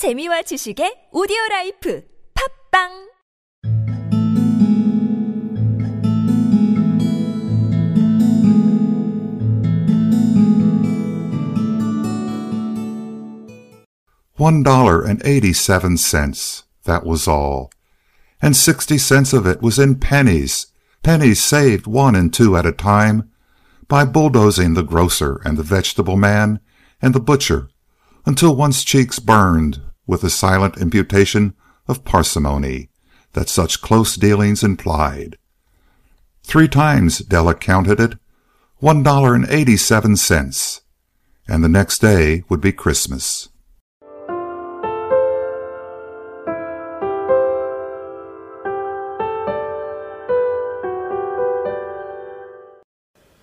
재미와 지식의 오디오 라이프 팟빵 One dollar and eighty-seven cents. That was all. And sixty cents of it was in pennies, pennies saved one and two at a time by bulldozing the grocer and the vegetable man and the butcher until one's cheeks burned with the silent imputation of parsimony that such close dealings implied. Three times Della counted it, one dollar and eighty-seven cents. And the next day would be Christmas.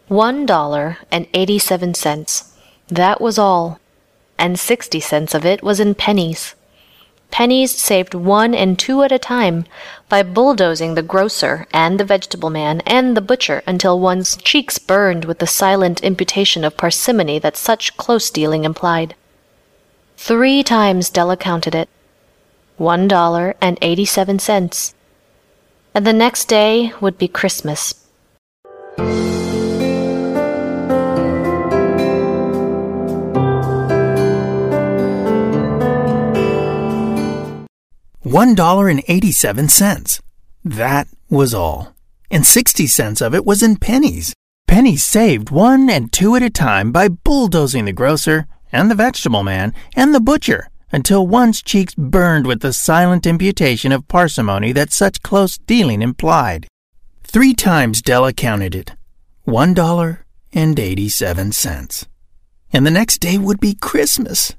One dollar and eighty-seven cents. That was all. And sixty cents of it was in pennies. Pennies saved one and two at a time by bulldozing the grocer and the vegetable man and the butcher until one's cheeks burned with the silent imputation of parsimony that such close dealing implied. Three times Della counted it. One dollar and eighty-seven cents. And the next day would be Christmas. One dollar and eighty-seven cents. That was all. And sixty cents of it was in pennies. Pennies saved one and two at a time by bulldozing the grocer and the vegetable man and the butcher until one's cheeks burned with the silent imputation of parsimony that such close dealing implied. Three times Della counted it. One dollar and eighty-seven cents. And the next day would be Christmas.